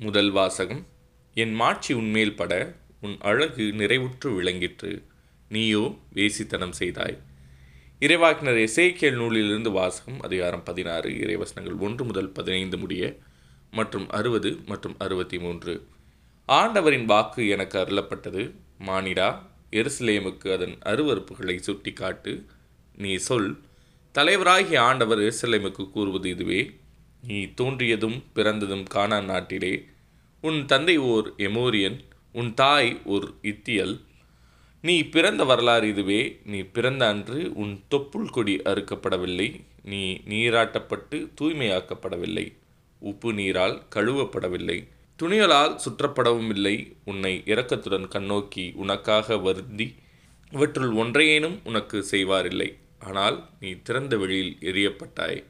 முதல் வாசகம் என் மாட்சி உன்மேல் பட உன் அழகு நிறைவுற்று விளங்கிற்று. நீயோ வேசித்தனம் செய்தாய். இறைவாக்கினர் எசேக்கியல் நூலிலிருந்து வாசகம் அதிகாரம் பதினாறு இறைவசனங்கள் ஒன்று முதல் பதினைந்து முடிய மற்றும் அறுபது மற்றும் அறுபத்தி மூன்று. ஆண்டவரின் வாக்கு எனக்கு அருளப்பட்டது. மானிடா எருசலேமுக்கு அதன் அருவறுப்புகளை சுட்டிக்காட்டு நீ சொல். தலைவராகிய ஆண்டவர் எருசலேமுக்கு கூறுவது இதுவே. நீ தோன்றியதும் பிறந்ததும் கானான் நாட்டிலே. உன் தந்தை ஓர் எமோரியன் உன் தாய் ஓர் இத்தியல். நீ பிறந்த வரலாறு இதுவே நீ பிறந்த அன்று உன் தொப்புள் கொடி அறுக்கப்படவில்லை நீ நீராட்டப்பட்டு தூய்மையாக்கப்படவில்லை உப்பு நீரால் கழுவப்படவில்லை துணிகளால் சுற்றப்படவும் இல்லை உன்னை இரக்கத்துடன் கண்ணோக்கி உனக்காக வருந்தி இவற்றுள் ஒன்றையேனும் உனக்கு செய்வாரில்லை. ஆனால் நீ திறந்த வெளியில் எரியப்பட்டாய்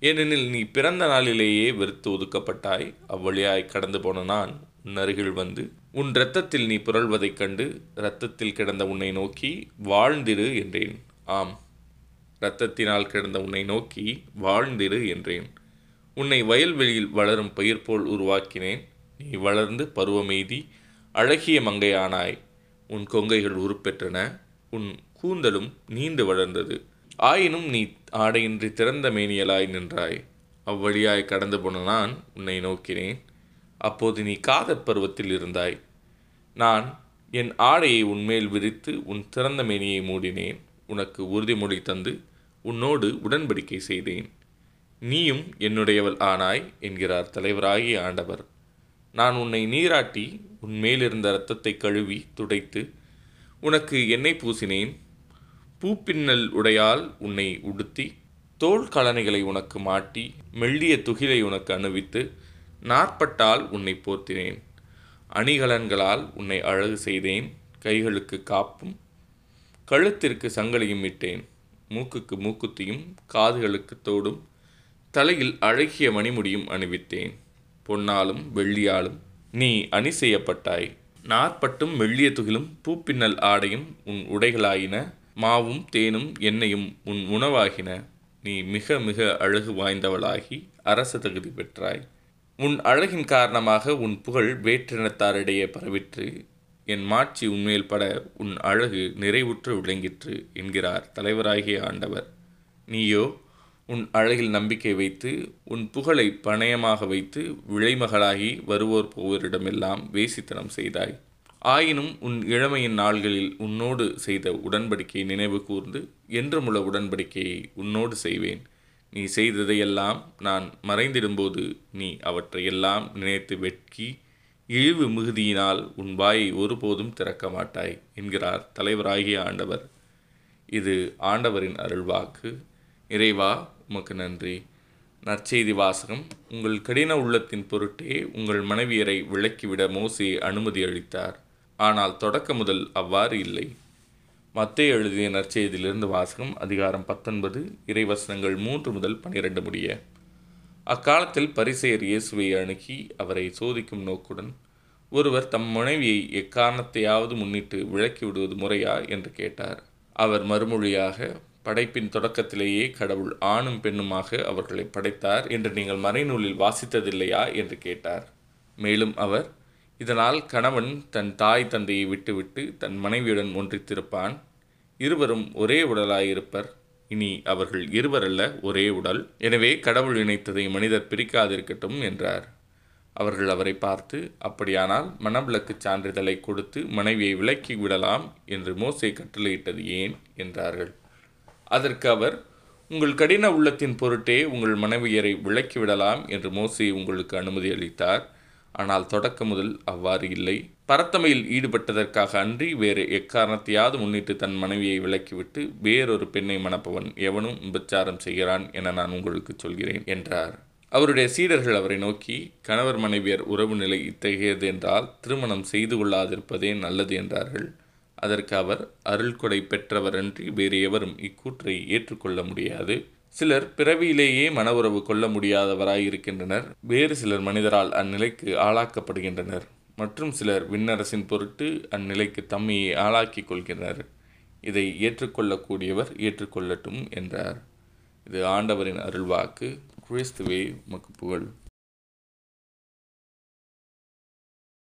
ஏனெனில் நீ பிறந்த நாளிலேயே வெறுத்து ஒதுக்கப்பட்டாய் அவ்வழியாய் கடந்து போன நான் உன் அருகில் வந்து உன் இரத்தத்தில் நீ புரள்வதைக் கண்டு இரத்தத்தில் கிடந்த உன்னை நோக்கி வாழ்ந்திரு என்றேன். ஆம் இரத்தத்தினால் கிடந்த உன்னை நோக்கி வாழ்ந்திரு என்றேன். உன்னை வயல்வெளியில் வளரும் பயிர் போல் உருவாக்கினேன். நீ வளர்ந்து பருவமெய்தி அழகிய மங்கையானாய். உன் கொங்கைகள் உருப்பெற்றன உன் கூந்தலும் நீண்டு வளர்ந்தது. ஆயினும் நீ ஆடையின்றி திறந்த மேனியலாய் நின்றாய். அவ்வழியாய் கடந்து போன நான் உன்னை நோக்கினேன். அப்போது நீ காதற் பருவத்தில் இருந்தாய். நான் என் ஆடையை உன்மேல் விரித்து உன் திறந்த மேனியை மூடினேன். உனக்கு உறுதிமொழி தந்து உன்னோடு உடன்படிக்கை செய்தேன். நீயும் என்னுடையவள் ஆனாய் என்கிறார் தலைவராகிய ஆண்டவர். நான் உன்னை நீராட்டி உன்மேலிருந்த இரத்தத்தை கழுவி துடைத்து உனக்கு எண்ணெய் பூசினேன். பூப்பின்னல் உடையால் உன்னை உடுத்தி தோல் கலனைகளை உனக்கு மாட்டி மெல்லிய துகிலை உனக்கு அணிவித்து நாற்பட்டால் உன்னை போர்த்தினேன். அணிகலன்களால் உன்னை அழகு செய்தேன் கைகளுக்கு காப்பும் கழுத்திற்கு சங்கலியும் இட்டேன். மூக்குக்கு மூக்குத்தியும் காதுகளுக்கு தோடும் தலையில் அழகிய மணிமுடியும் அணிவித்தேன். பொன்னாலும் வெள்ளியாலும் நீ அணி செய்யப்பட்டாய் நாற்பட்டும் மெல்லிய துகிலும் பூப்பின்னல் ஆடையும் உன் உடைகளாயின. மாவும் தேனும் எண்ணெயும் உன் உணவாகின. நீ மிக மிக அழகு வாய்ந்தவளாகி அரச தகுதி பெற்றாய். உன் அழகின் காரணமாக உன் புகழ் வேற்றினத்தாரிடையே பரவிற்று. என் மாட்சி உண்மையில் பட உன் அழகு நிறைவுற்று விளங்கிற்று என்கிறார் தலைவராகிய ஆண்டவர். நீயோ உன் அழகில் நம்பிக்கை வைத்து உன் புகழை பணயமாக வைத்து விளைமகளாகி வருவோர் போவோரிடமெல்லாம் வேசித்தனம் செய்தாய். ஆயினும் உன் இளமையின் நாள்களில் உன்னோடு செய்த உடன்படிக்கையை நினைவு கூர்ந்து என்றுமுள்ள உடன்படிக்கையை உன்னோடு செய்வேன். நீ செய்ததையெல்லாம் நான் மறைந்திடும்போது நீ அவற்றையெல்லாம் நினைத்து வெட்கி இழிவு மிகுதியினால் உன் வாயை ஒருபோதும் திறக்க மாட்டாய் என்கிறார் தலைவராகிய ஆண்டவர். இது ஆண்டவரின் அருள்வாக்கு. இறைவா உமக்கு நன்றி. நற்செய்தி வாசகம். உங்கள் கடின உள்ளத்தின் பொருட்டே உங்கள் மனைவியரை விலக்கிவிட மோசே அனுமதி அளித்தார். ஆனால் தொடக்க முதல் அவ்வாறு இல்லை. மத்தே எழுதிய நற்செய்தியிலிருந்து வாசகம் அதிகாரம் பத்தொன்பது இறைவசனங்கள் மூன்று முதல் பனிரெண்டு முடிய. அக்காலத்தில் பரிசெயர் இயேசுவை அணுகி அவரை சோதிக்கும் நோக்குடன் ஒருவர் தம் மனைவியை எக்காரணத்தையாவது முன்னிட்டு விளக்கி விடுவது முறையா என்று கேட்டார். அவர் மறுமொழியாக படைப்பின் தொடக்கத்திலேயே கடவுள் ஆணும் பெண்ணுமாக அவர்களை படைத்தார் என்று நீங்கள் மறைநூலில் வாசித்ததில்லையா? என்று கேட்டார். மேலும் அவர் இதனால் கணவன் தன் தாய் தந்தையை விட்டுவிட்டு தன் மனைவியுடன் ஒன்றித்திருப்பான். இருவரும் ஒரே உடலாயிருப்பர். இனி அவர்கள் இருவரல்ல ஒரே உடல். எனவே கடவுள் இணைத்ததை மனிதர் பிரிக்காதிருக்கட்டும் என்றார். அவர்கள் அவரை பார்த்து அப்படியானால் மனவிளக்கு சான்றிதழை கொடுத்து மனைவியை விலக்கி விடலாம் என்று மோசை கட்டளையிட்டது ஏன்? என்றார்கள். அதற்கு அவர் உங்கள் கடின உள்ளத்தின் பொருட்டே உங்கள் மனைவியரை விலக்கி விடலாம் என்று மோசை உங்களுக்கு அனுமதி அளித்தார். ஆனால் தொடக்க முதல் அவ்வாறு இல்லை. பரத்தமையில் ஈடுபட்டதற்காக அன்றி வேறு எக்காரணத்தையாவது முன்னிட்டு தன் மனைவியை விலக்கிவிட்டு வேறொரு பெண்ணை மணப்பவன் எவனும் விபச்சாரம் செய்கிறான் என நான் உங்களுக்கு சொல்கிறேன் என்றார். அவருடைய சீடர்கள் அவரை நோக்கி கணவர் மனைவியர் உறவு நிலை இத்தகையது என்றால் திருமணம் செய்து கொள்ளாதிருப்பதே நல்லது என்றார்கள். அதற்கு அவர் அருள்கொடை பெற்றவரன்றி வேறு எவரும் இக்கூற்றை ஏற்றுக்கொள்ள முடியாது. சிலர் பிறவியிலேயே மன உறவு கொள்ள முடியாதவராய் இருக்கின்றனர் வேறு சிலர் மனிதரால் அந்நிலைக்கு ஆளாக்கப்படுகின்றனர். மற்றும் சிலர் விண்ணரசின் பொருட்டு அந்நிலைக்கு தம்மையை ஆளாக்கிக் கொள்கின்றனர். இதை ஏற்றுக்கொள்ளக்கூடியவர் ஏற்றுக்கொள்ளட்டும் என்றார். இது ஆண்டவரின் அருள்வாக்கு. கிறிஸ்துவே உமக்கு புகழ்.